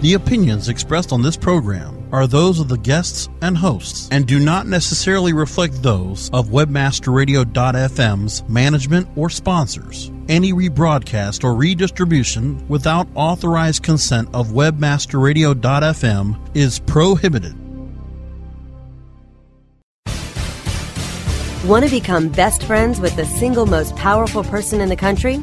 The opinions expressed on this program are those of the guests and hosts and do not necessarily reflect those of webmasterradio.fm's management or sponsors. Any rebroadcast or redistribution without authorized consent of webmasterradio.fm is prohibited. Want to become best friends with the single most powerful person in the country?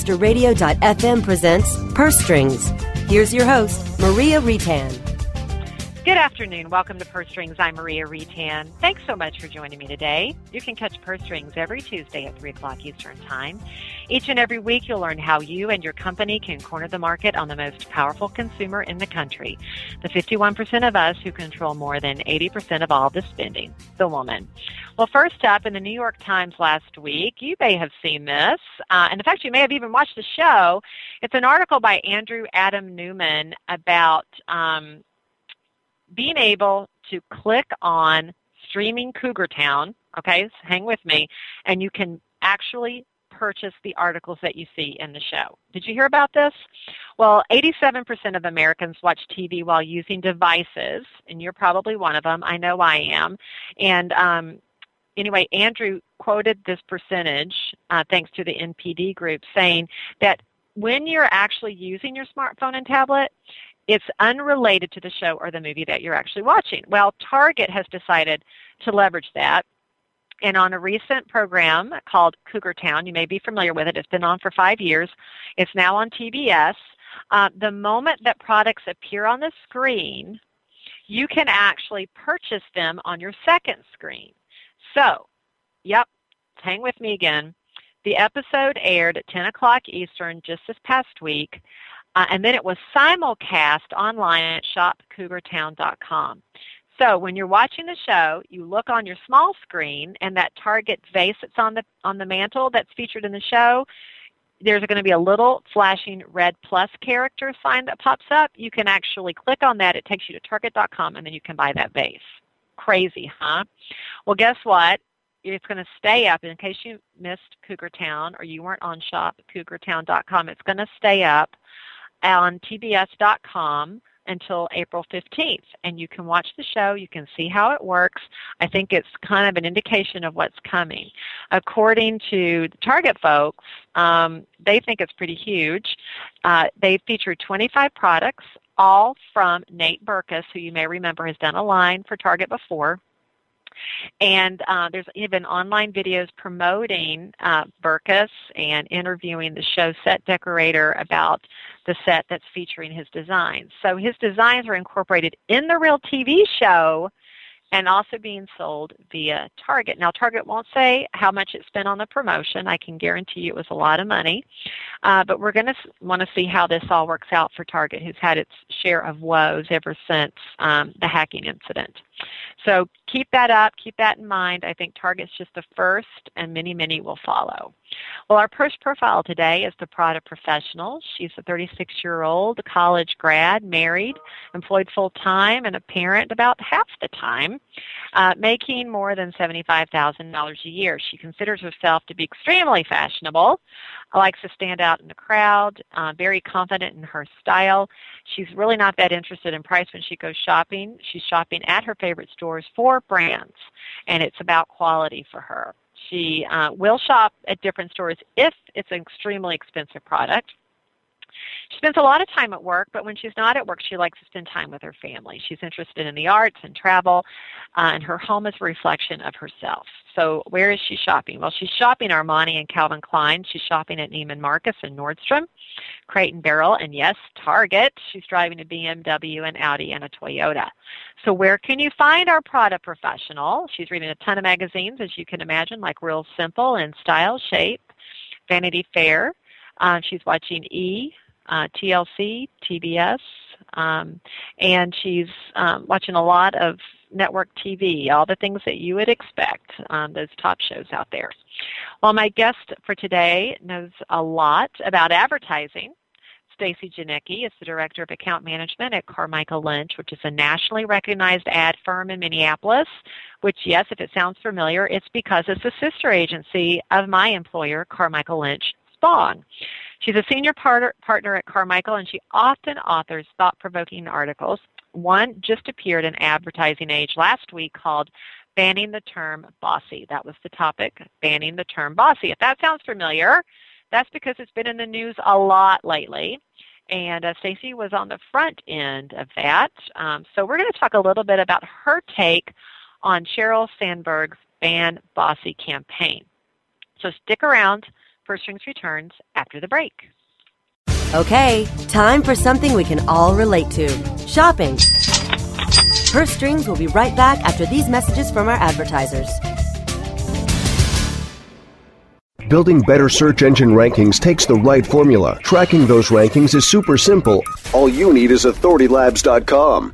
Webmasterradio.fm presents Purse Strings. Here's your host, Maria Retan. Good afternoon. Welcome to Purse Strings. I'm Maria Retan. Thanks so much for joining me today. You can catch Purse Strings every Tuesday at 3 o'clock Eastern Time. Each and every week, you'll learn how you and your company can corner the market on the most powerful consumer in the country, the 51% of us who control more than 80% of all the spending, the woman. Well, first up, in the New York Times last week, you may have seen this, uh, and in fact, you may have even watched the show. It's an article by Andrew Adam Newman about um, being able to click on streaming Cougar Town, okay, so hang with me, and you can actually purchase the articles that you see in the show. Did you hear about this? Well, 87% of Americans watch TV while using devices, and you're probably one of them. I know I am. And um, anyway, Andrew quoted this percentage, uh, thanks to the NPD group, saying that when you're actually using your smartphone and tablet, it's unrelated to the show or the movie that you're actually watching. Well, Target has decided to leverage that. And on a recent program called Cougar Town, you may be familiar with it. It's been on for five years. It's now on TBS. Uh, the moment that products appear on the screen, you can actually purchase them on your second screen. So, yep, hang with me again. The episode aired at 10 o'clock Eastern just this past week. Uh, and then it was simulcast online at shopcougartown.com. So when you're watching the show, you look on your small screen, and that Target vase that's on the on the mantle that's featured in the show, there's going to be a little flashing red plus character sign that pops up. You can actually click on that. It takes you to Target.com, and then you can buy that vase. Crazy, huh? Well, guess what? It's going to stay up in case you missed Cougar Town or you weren't on shopcougartown.com. It's going to stay up on TBS.com until April 15th. And you can watch the show, you can see how it works. I think it's kind of an indication of what's coming. According to the Target folks, um, they think it's pretty huge. Uh, they feature 25 products, all from Nate Berkus, who you may remember has done a line for Target before. And uh, there's even online videos promoting uh, and interviewing the show set decorator about the set that's featuring his designs. So his designs are incorporated in the real TV show and also being sold via Target. Now, Target won't say how much it spent on the promotion. I can guarantee you it was a lot of money. Uh, but we're going to want to see how this all works out for Target, who's had its share of woes ever since um, the hacking incident. So keep that up. Keep that in mind. I think Target's just the first, and many, many will follow. Well, our first profile today is the Prada professional. She's a 36-year-old college grad, married, employed full-time, and a parent about half the time, uh, making more than $75,000 a year. She considers herself to be extremely fashionable, likes to stand out in the crowd, uh, very confident in her style. She's really not that interested in price when she goes shopping. She's shopping at her favorite stores for brands, and it's about quality for her. She uh, will shop at different stores if it's an extremely expensive product. She spends a lot of time at work, but when she's not at work, she likes to spend time with her family. She's interested in the arts and travel, uh, and her home is a reflection of herself. So where is she shopping? Well, she's shopping Armani and Calvin Klein. She's shopping at Neiman Marcus and Nordstrom, Crate and Barrel, and yes, Target. She's driving a BMW, and Audi, and a Toyota. So where can you find our Prada professional? She's reading a ton of magazines, as you can imagine, like Real Simple and Style Shape, Vanity Fair. Uh, she's watching E, uh, TLC, TBS, Um, and she's um, watching a lot of network TV, all the things that you would expect, on those top shows out there. Well, my guest for today knows a lot about advertising. Stacy Janicki is the Director of Account Management at Carmichael Lynch, which is a nationally recognized ad firm in Minneapolis, which, yes, if it sounds familiar, it's because it's a sister agency of my employer, Carmichael Lynch Spong. She's a senior part- partner at Carmichael, and she often authors thought-provoking articles. One just appeared in Advertising Age last week called Banning the Term Bossy. That was the topic, banning the term bossy. If that sounds familiar, that's because it's been in the news a lot lately. And uh, Stacy was on the front end of that. Um, so we're going to talk a little bit about her take on Sheryl Sandberg's Ban Bossy campaign. So stick around. Purse Strings returns after the break. Okay, time for something we can all relate to shopping. Purse Strings will be right back after these messages from our advertisers. Building better search engine rankings takes the right formula. Tracking those rankings is super simple. All you need is authoritylabs.com.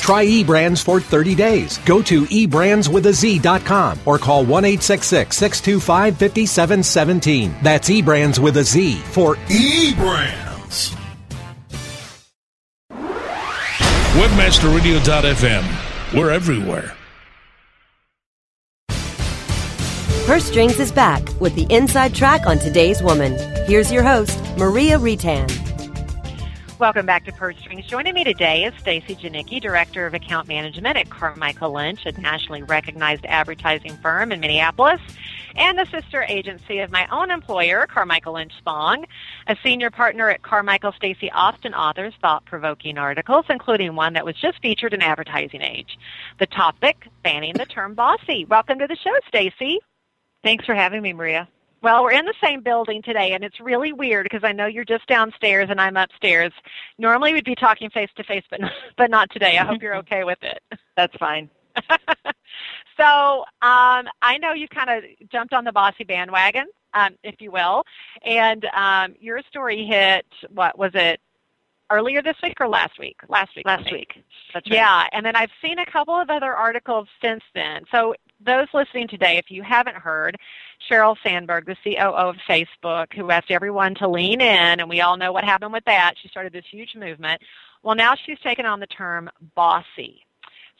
Try eBrands for 30 days. Go to eBrandsWithAZ.com or call 1 625 5717. That's eBrands with a Z for eBrands. Webmasterradio.fm. We're everywhere. Her Strings is back with the inside track on today's woman. Here's your host, Maria Retan. Welcome back to Purse Strings. Joining me today is Stacy Janicki, Director of Account Management at Carmichael Lynch, a nationally recognized advertising firm in Minneapolis, and the sister agency of my own employer, Carmichael Lynch Spong. A senior partner at Carmichael, Stacy Austin authors thought-provoking articles, including one that was just featured in Advertising Age. The topic, banning the term bossy. Welcome to the show, Stacy. Thanks for having me, Maria. Well, we're in the same building today, and it's really weird because I know you're just downstairs and I'm upstairs. Normally, we'd be talking face to face, but but not today. I hope you're okay with it. That's fine. so um, I know you kind of jumped on the bossy bandwagon, um, if you will, and um, your story hit. What was it? Earlier this week or last week? Last week. Last week. That's right. Yeah, and then I've seen a couple of other articles since then. So those listening today, if you haven't heard, Sheryl Sandberg, the COO of Facebook, who asked everyone to lean in, and we all know what happened with that. She started this huge movement. Well, now she's taken on the term bossy.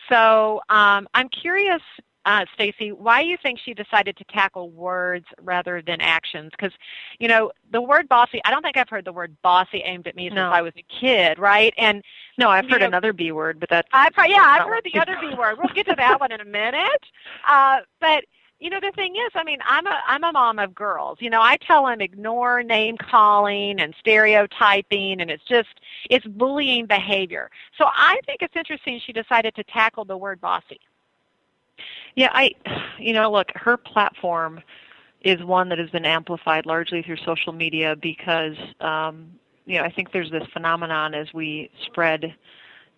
So um, I'm curious, uh, Stacy, why do you think she decided to tackle words rather than actions? Because, you know, the word bossy, I don't think I've heard the word bossy aimed at me since no. I was a kid, right? And no, I've heard know, another B word, but that's I've yeah, I've heard the other B word. We'll get to that one in a minute. Uh, but you know the thing is i mean i'm a i'm a mom of girls you know i tell them ignore name calling and stereotyping and it's just it's bullying behavior so i think it's interesting she decided to tackle the word bossy yeah i you know look her platform is one that has been amplified largely through social media because um you know i think there's this phenomenon as we spread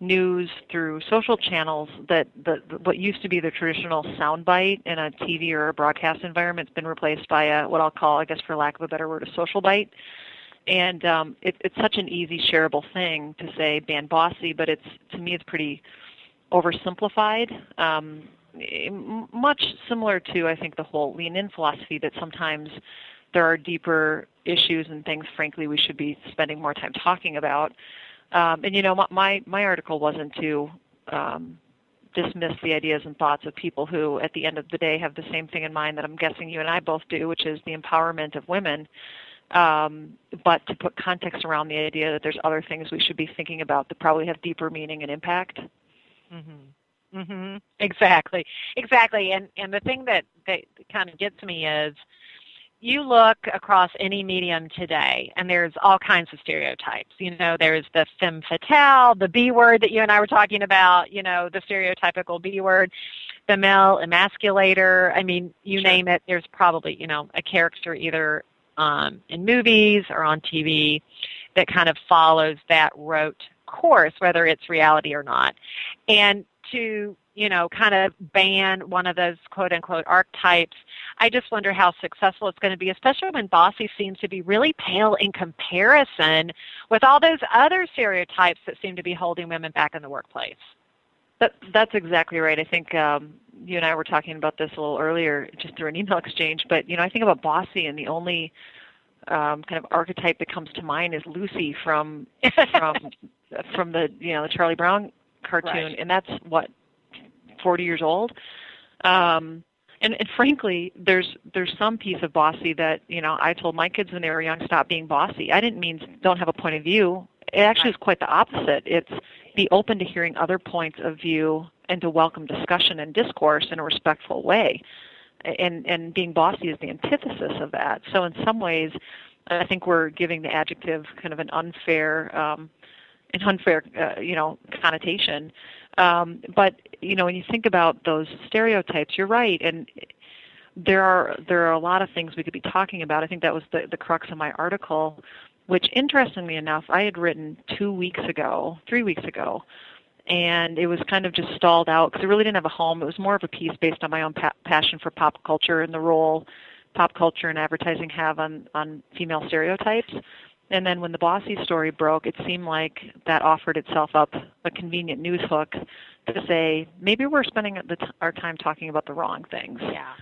news through social channels that the, what used to be the traditional soundbite in a TV or a broadcast environment has been replaced by a what I'll call, I guess for lack of a better word, a social bite. And um, it, it's such an easy shareable thing to say ban bossy, but it's to me it's pretty oversimplified. Um, much similar to I think the whole lean in philosophy that sometimes there are deeper issues and things frankly we should be spending more time talking about um, and you know, my my article wasn't to um, dismiss the ideas and thoughts of people who, at the end of the day, have the same thing in mind that I'm guessing you and I both do, which is the empowerment of women. Um, but to put context around the idea that there's other things we should be thinking about that probably have deeper meaning and impact. Mm-hmm. Mm-hmm. Exactly. Exactly. And and the thing that that kind of gets me is you look across any medium today, and there's all kinds of stereotypes. You know, there's the femme fatale, the B word that you and I were talking about, you know, the stereotypical B word, the male emasculator. I mean, you sure. name it, there's probably, you know, a character either um, in movies or on TV that kind of follows that rote course, whether it's reality or not. And to you know, kind of ban one of those quote unquote archetypes. I just wonder how successful it's going to be, especially when Bossy seems to be really pale in comparison with all those other stereotypes that seem to be holding women back in the workplace. That, that's exactly right. I think um, you and I were talking about this a little earlier, just through an email exchange. But you know, I think about Bossy, and the only um, kind of archetype that comes to mind is Lucy from from from the you know the Charlie Brown cartoon, right. and that's what 40 years old. Um, and, and frankly, there's there's some piece of bossy that you know I told my kids when they were young, stop being bossy. I didn't mean don't have a point of view. It actually is quite the opposite. It's be open to hearing other points of view and to welcome discussion and discourse in a respectful way. And and being bossy is the antithesis of that. So in some ways, I think we're giving the adjective kind of an unfair um, an unfair uh, you know connotation um, but you know, when you think about those stereotypes, you're right, and there are there are a lot of things we could be talking about. I think that was the the crux of my article, which interestingly enough, I had written two weeks ago, three weeks ago, and it was kind of just stalled out because it really didn't have a home. It was more of a piece based on my own pa- passion for pop culture and the role pop culture and advertising have on on female stereotypes. And then when the Bossy story broke, it seemed like that offered itself up a convenient news hook to say maybe we're spending t- our time talking about the wrong things. Yeah.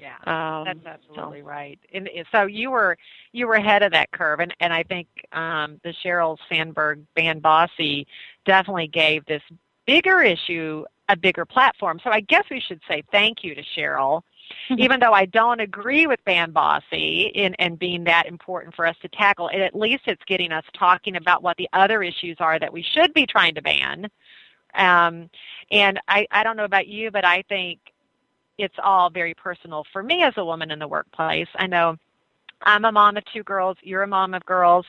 Yeah, um, that's absolutely so. right. And so you were you were ahead of that curve, and and I think um, the Sheryl Sandberg band Bossy definitely gave this bigger issue a bigger platform. So I guess we should say thank you to Sheryl even though I don't agree with ban bossy in, and being that important for us to tackle, at least it's getting us talking about what the other issues are that we should be trying to ban. Um, and I, I don't know about you, but I think it's all very personal for me as a woman in the workplace. I know I'm a mom of two girls. You're a mom of girls.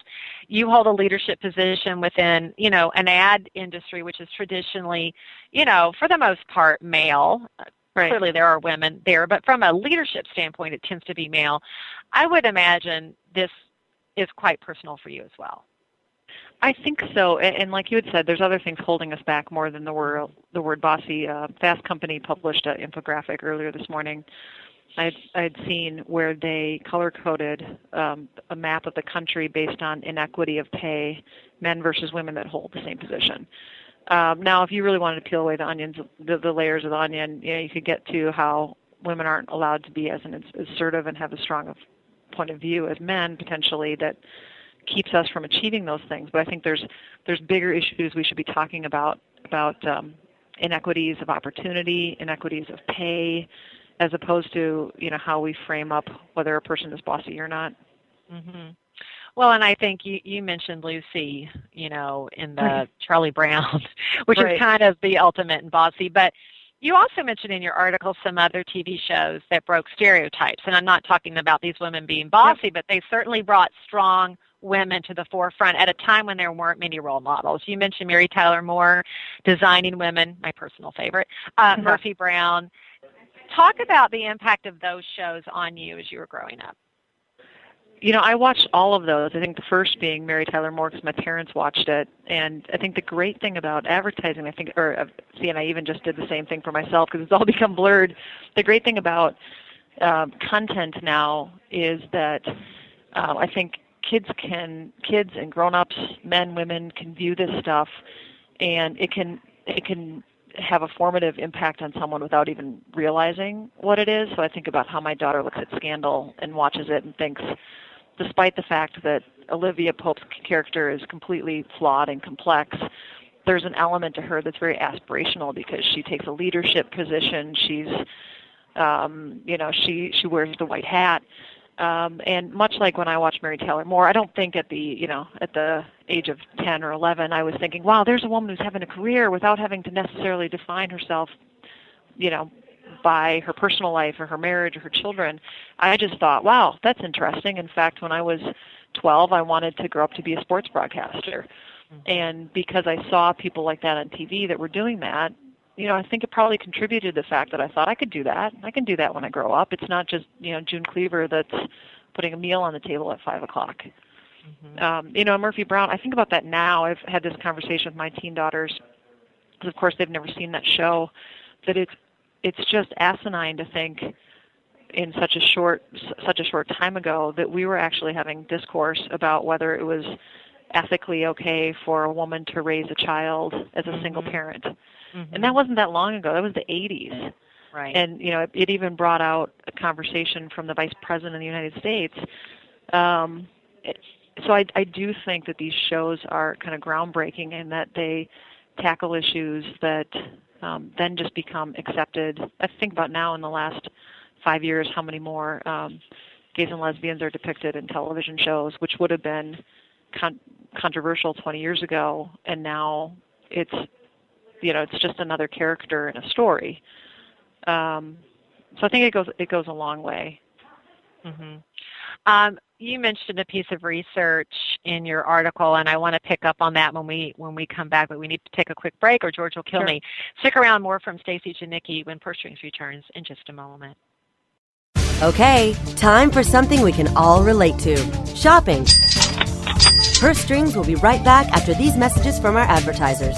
You hold a leadership position within, you know, an ad industry, which is traditionally, you know, for the most part, male. Right. Clearly, there are women there, but from a leadership standpoint, it tends to be male. I would imagine this is quite personal for you as well. I think so, and, like you had said, there's other things holding us back more than the word the word bossy. Uh, Fast Company published an infographic earlier this morning. I'd, I'd seen where they color coded um, a map of the country based on inequity of pay, men versus women that hold the same position. Um, now, if you really wanted to peel away the onions, the, the layers of the onion, you know, you could get to how women aren't allowed to be as an assertive and have as strong a point of view as men potentially that keeps us from achieving those things. But I think there's there's bigger issues we should be talking about about um, inequities of opportunity, inequities of pay, as opposed to you know how we frame up whether a person is bossy or not. Mm-hmm. Well, and I think you, you mentioned Lucy, you know, in the Charlie Brown, which right. is kind of the ultimate in bossy. But You also mentioned in your article some other TV shows that broke stereotypes, and I'm not talking about these women being bossy, yep. but they certainly brought strong women to the forefront at a time when there weren't many role models. You mentioned Mary Tyler Moore, Designing Women, my personal favorite, uh, mm-hmm. Murphy Brown. Talk about the impact of those shows on you as you were growing up you know, I watched all of those. I think the first being Mary Tyler Moore because my parents watched it, and I think the great thing about advertising, I think, or uh, see, and I even just did the same thing for myself because it's all become blurred. The great thing about um, content now is that uh, I think kids can, kids and grown-ups, men, women, can view this stuff, and it can, it can have a formative impact on someone without even realizing what it is. So I think about how my daughter looks at Scandal and watches it and thinks, despite the fact that Olivia Pope's character is completely flawed and complex, there's an element to her that's very aspirational because she takes a leadership position. She's, um, you know, she she wears the white hat, um, and much like when I watched Mary Tyler Moore, I don't think at the you know at the age of 10 or 11 I was thinking, wow, there's a woman who's having a career without having to necessarily define herself, you know, by her personal life or her marriage or her children. I just thought, wow, that's interesting. In fact, when I was 12, I wanted to grow up to be a sports broadcaster. Mm-hmm. And because I saw people like that on TV that were doing that, you know, I think it probably contributed to the fact that I thought I could do that. I can do that when I grow up. It's not just, you know, June Cleaver that's putting a meal on the table at five o'clock. Mm-hmm. Um, you know, Murphy Brown. I think about that now. I've had this conversation with my teen daughters because, of course, they've never seen that show. That it's it's just asinine to think in such a short such a short time ago that we were actually having discourse about whether it was ethically okay for a woman to raise a child as a mm-hmm. single parent. Mm-hmm. And that wasn't that long ago. That was the 80s. Right. And you know, it, it even brought out a conversation from the vice president of the United States. Um, it, so I, I do think that these shows are kind of groundbreaking in that they tackle issues that um, then just become accepted. I think about now in the last five years how many more um, gays and lesbians are depicted in television shows, which would have been con- controversial 20 years ago, and now it's you know it's just another character in a story. Um, so I think it goes it goes a long way. Mm-hmm. Um, you mentioned a piece of research in your article, and I want to pick up on that when we when we come back. But we need to take a quick break, or George will kill sure. me. Stick around. More from Stacy Janicki when Purse Strings returns in just a moment. Okay, time for something we can all relate to: shopping. Purse Strings will be right back after these messages from our advertisers.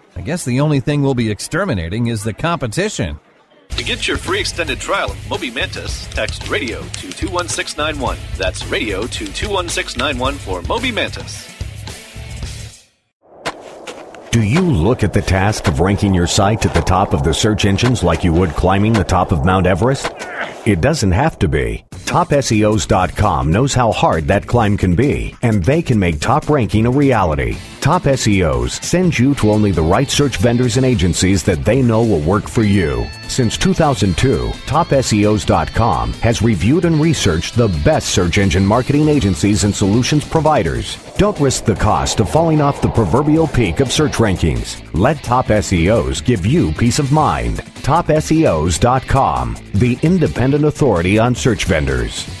I guess the only thing we'll be exterminating is the competition. To get your free extended trial of Moby Mantis, text radio to 21691. That's radio to 21691 for Moby Mantis. Do you look at the task of ranking your site at the top of the search engines like you would climbing the top of Mount Everest? It doesn't have to be. TopSEOs.com knows how hard that climb can be, and they can make top ranking a reality. Top SEOs sends you to only the right search vendors and agencies that they know will work for you. Since 2002, TopSEOs.com has reviewed and researched the best search engine marketing agencies and solutions providers. Don't risk the cost of falling off the proverbial peak of search rankings. Let Top SEOs give you peace of mind. TopSEOs.com, the independent authority on search vendors.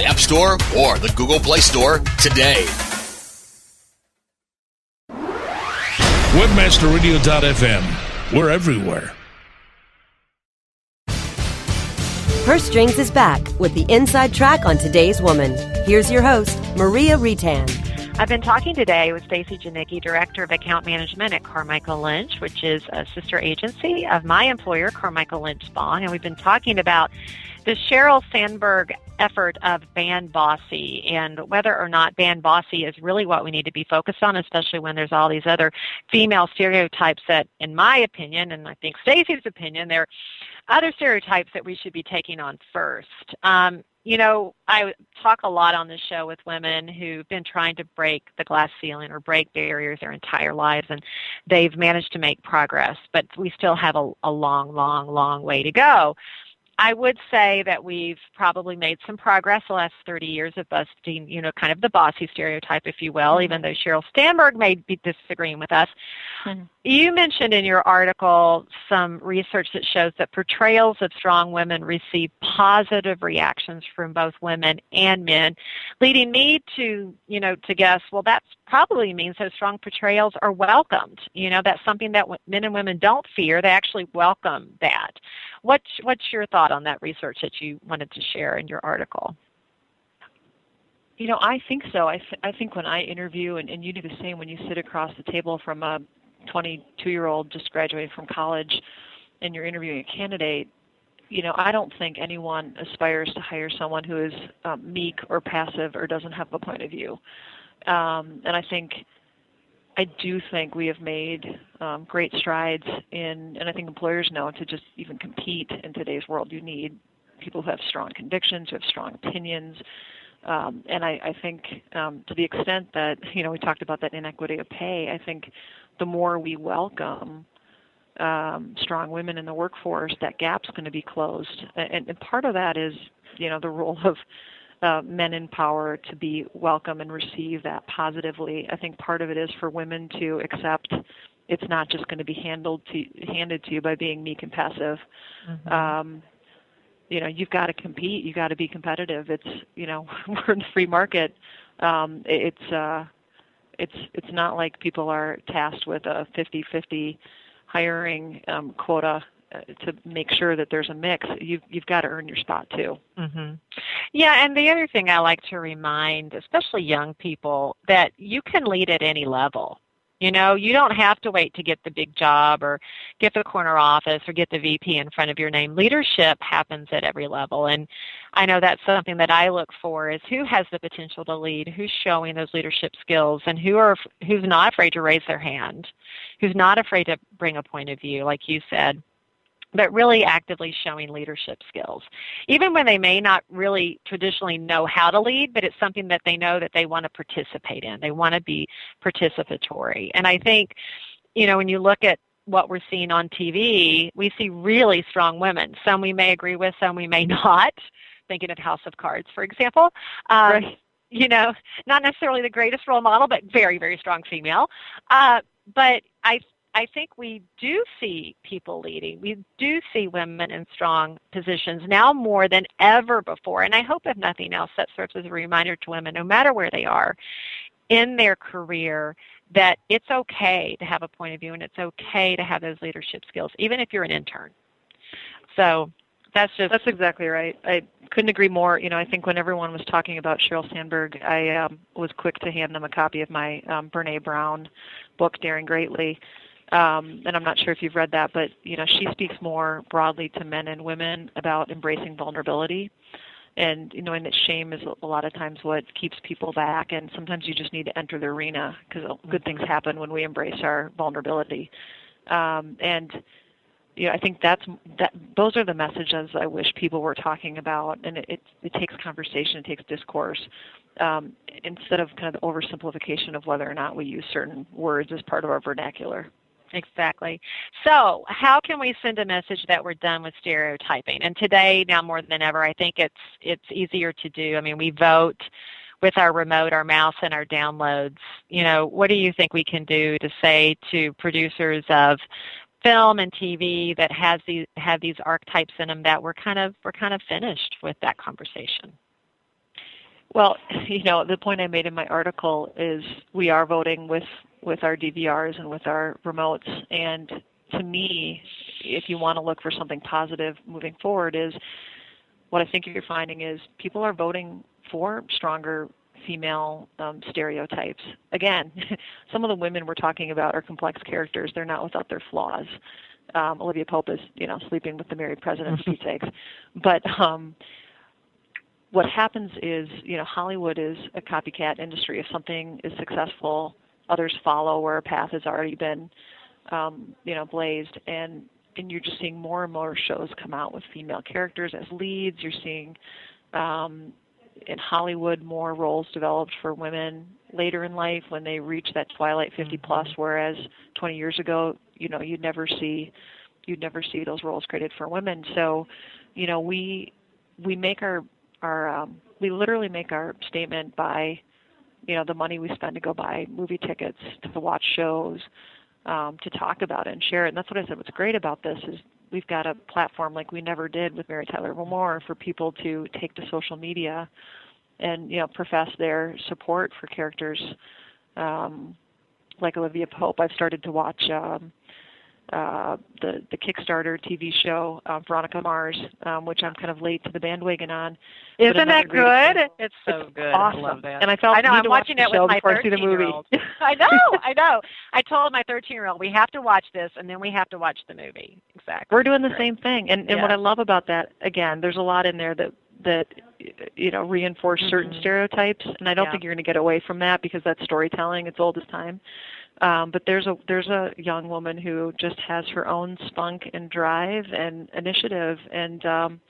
App Store or the Google Play Store today. WebmasterRadio.fm. We're everywhere. Purse Strings is back with the inside track on today's woman. Here's your host, Maria Retan. I've been talking today with Stacy Janicki, Director of Account Management at Carmichael Lynch, which is a sister agency of my employer, Carmichael Lynch Spong, and we've been talking about the Sheryl Sandberg effort of ban bossy and whether or not ban bossy is really what we need to be focused on, especially when there's all these other female stereotypes that, in my opinion, and I think Stacy's opinion, there are other stereotypes that we should be taking on first. Um, you know, I talk a lot on this show with women who've been trying to break the glass ceiling or break barriers their entire lives, and they've managed to make progress, but we still have a, a long, long, long way to go. I would say that we've probably made some progress the last 30 years of busting, you know, kind of the bossy stereotype, if you will, mm-hmm. even though Sheryl Sandberg may be disagreeing with us. Mm-hmm. You mentioned in your article some research that shows that portrayals of strong women receive positive reactions from both women and men, leading me to, you know, to guess, well, that probably means those strong portrayals are welcomed. You know, that's something that men and women don't fear; they actually welcome that. What's what's your thought on that research that you wanted to share in your article? You know, I think so. I, th- I think when I interview, and, and you do the same when you sit across the table from a 22 year old just graduated from college and you're interviewing a candidate, you know, I don't think anyone aspires to hire someone who is um, meek or passive or doesn't have a point of view. Um, and I think I do think we have made um, great strides in, and I think employers know to just even compete in today's world, you need people who have strong convictions, who have strong opinions. Um, and I, I think um, to the extent that, you know, we talked about that inequity of pay, I think the more we welcome um, strong women in the workforce, that gap's going to be closed. And, and part of that is, you know, the role of uh, men in power to be welcome and receive that positively. I think part of it is for women to accept it's not just going to be handled to handed to you by being meek and passive. Mm-hmm. Um, you know, you've got to compete. You've got to be competitive. It's you know, we're in the free market. Um, it's uh, it's it's not like people are tasked with a 50-50 hiring um, quota to make sure that there's a mix, you've you've got to earn your spot too. Mm-hmm. Yeah, and the other thing I like to remind, especially young people, that you can lead at any level. You know, you don't have to wait to get the big job or get the corner office or get the VP in front of your name. Leadership happens at every level. And I know that's something that I look for is who has the potential to lead, who's showing those leadership skills and who are who's not afraid to raise their hand, who's not afraid to bring a point of view like you said but really actively showing leadership skills. Even when they may not really traditionally know how to lead, but it's something that they know that they want to participate in. They want to be participatory. And I think, you know, when you look at what we're seeing on TV, we see really strong women. Some we may agree with, some we may not. Thinking of House of Cards, for example. Um, right. You know, not necessarily the greatest role model, but very, very strong female. Uh, but I I think we do see people leading. We do see women in strong positions now more than ever before. And I hope, if nothing else, that serves as a reminder to women, no matter where they are in their career, that it's okay to have a point of view and it's okay to have those leadership skills, even if you're an intern. So that's just that's exactly right. I couldn't agree more. You know, I think when everyone was talking about Sheryl Sandberg, I um, was quick to hand them a copy of my um, Brene Brown book, Daring Greatly, um, and I'm not sure if you've read that, but you know she speaks more broadly to men and women about embracing vulnerability, and knowing that shame is a lot of times what keeps people back, and sometimes you just need to enter the arena because good things happen when we embrace our vulnerability, um, and you know I think that's that those are the messages I wish people were talking about, and it it, it takes conversation, it takes discourse. Um, instead of kind of the oversimplification of whether or not we use certain words as part of our vernacular. Exactly. So, how can we send a message that we're done with stereotyping? And today, now more than ever, I think it's it's easier to do. I mean, we vote with our remote, our mouse, and our downloads. You know, what do you think we can do to say to producers of film and TV that has these have these archetypes in them that we're kind of we're kind of finished with that conversation? Well, you know, the point I made in my article is we are voting with with our DVRs and with our remotes. And to me, if you want to look for something positive moving forward, is what I think you're finding is people are voting for stronger female um, stereotypes. Again, some of the women we're talking about are complex characters. They're not without their flaws. Um, Olivia Pope is, you know, sleeping with the married president for Pete's sakes. But um, what happens is, you know, Hollywood is a copycat industry. If something is successful, others follow where a path has already been, um, you know, blazed. And and you're just seeing more and more shows come out with female characters as leads. You're seeing um, in Hollywood more roles developed for women later in life when they reach that twilight 50 Mm-hmm. plus whereas 20 years ago you know you'd never see you'd never see those roles created for women so you know we we make our our um, we literally make our statement by you know the money we spend to go buy movie tickets to watch shows um, to talk about it and share it and that's what I said what's great about this is we've got a platform like we never did with Mary Tyler Moore for people to take to social media and you know profess their support for characters um, like Olivia Pope. I've started to watch um, uh, the the Kickstarter TV show uh, Veronica Mars, um, which I'm kind of late to the bandwagon on. Isn't that good? example. It's so It's good. Awesome. I love that. And I felt I know I'm to watch watching it with my before I see the 13 movie. year old. I know. I know. I told my 13 year old we have to watch this and then we have to watch the movie. Exactly. We're doing the Great. same thing, and and what I love about that, again, there's a lot in there that that you know reinforce certain Mhm. stereotypes, and I don't Yeah. think you're going to get away from that because that's storytelling. It's old as time. Um, but there's a there's a young woman who just has her own spunk and drive and initiative, and um,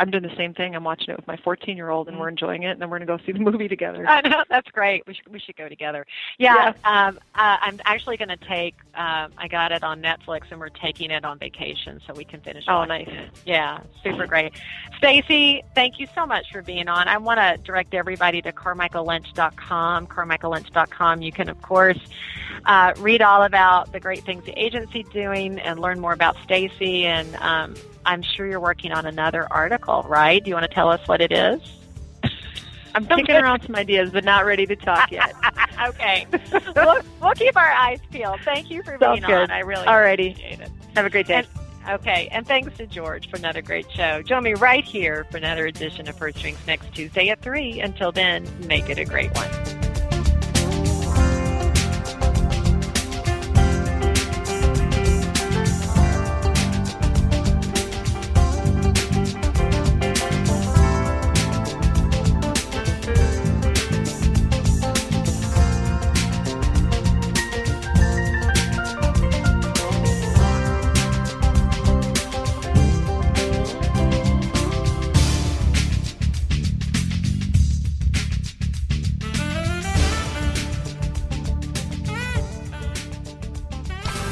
I'm doing the same thing. I'm watching it with my 14 year old, and we're enjoying it, and then we're going to go see the movie together. I know that's great. We should we should go together. Yeah, um, uh, I'm actually going to take. Um, I got it on Netflix, and we're taking it on vacation so we can finish. Oh, nice. it. Yeah, super great. Stacy, thank you so much for being on. I want to direct everybody to CarmichaelLynch.com. CarmichaelLynch.com. You can of course uh, read all about the great things the agency's doing and learn more about Stacy. And um, I'm sure you're working on another article, right? Do you want to tell us what it is? I'm kicking around some ideas, but not ready to talk yet. okay. we'll, we'll keep our eyes peeled. Thank you for Sounds being good. on. I really Alrighty. appreciate it. Have a great day. And, okay, and thanks to George for another great show. Join me right here for another edition of Purse Strings next Tuesday at 3. Until then, make it a great one.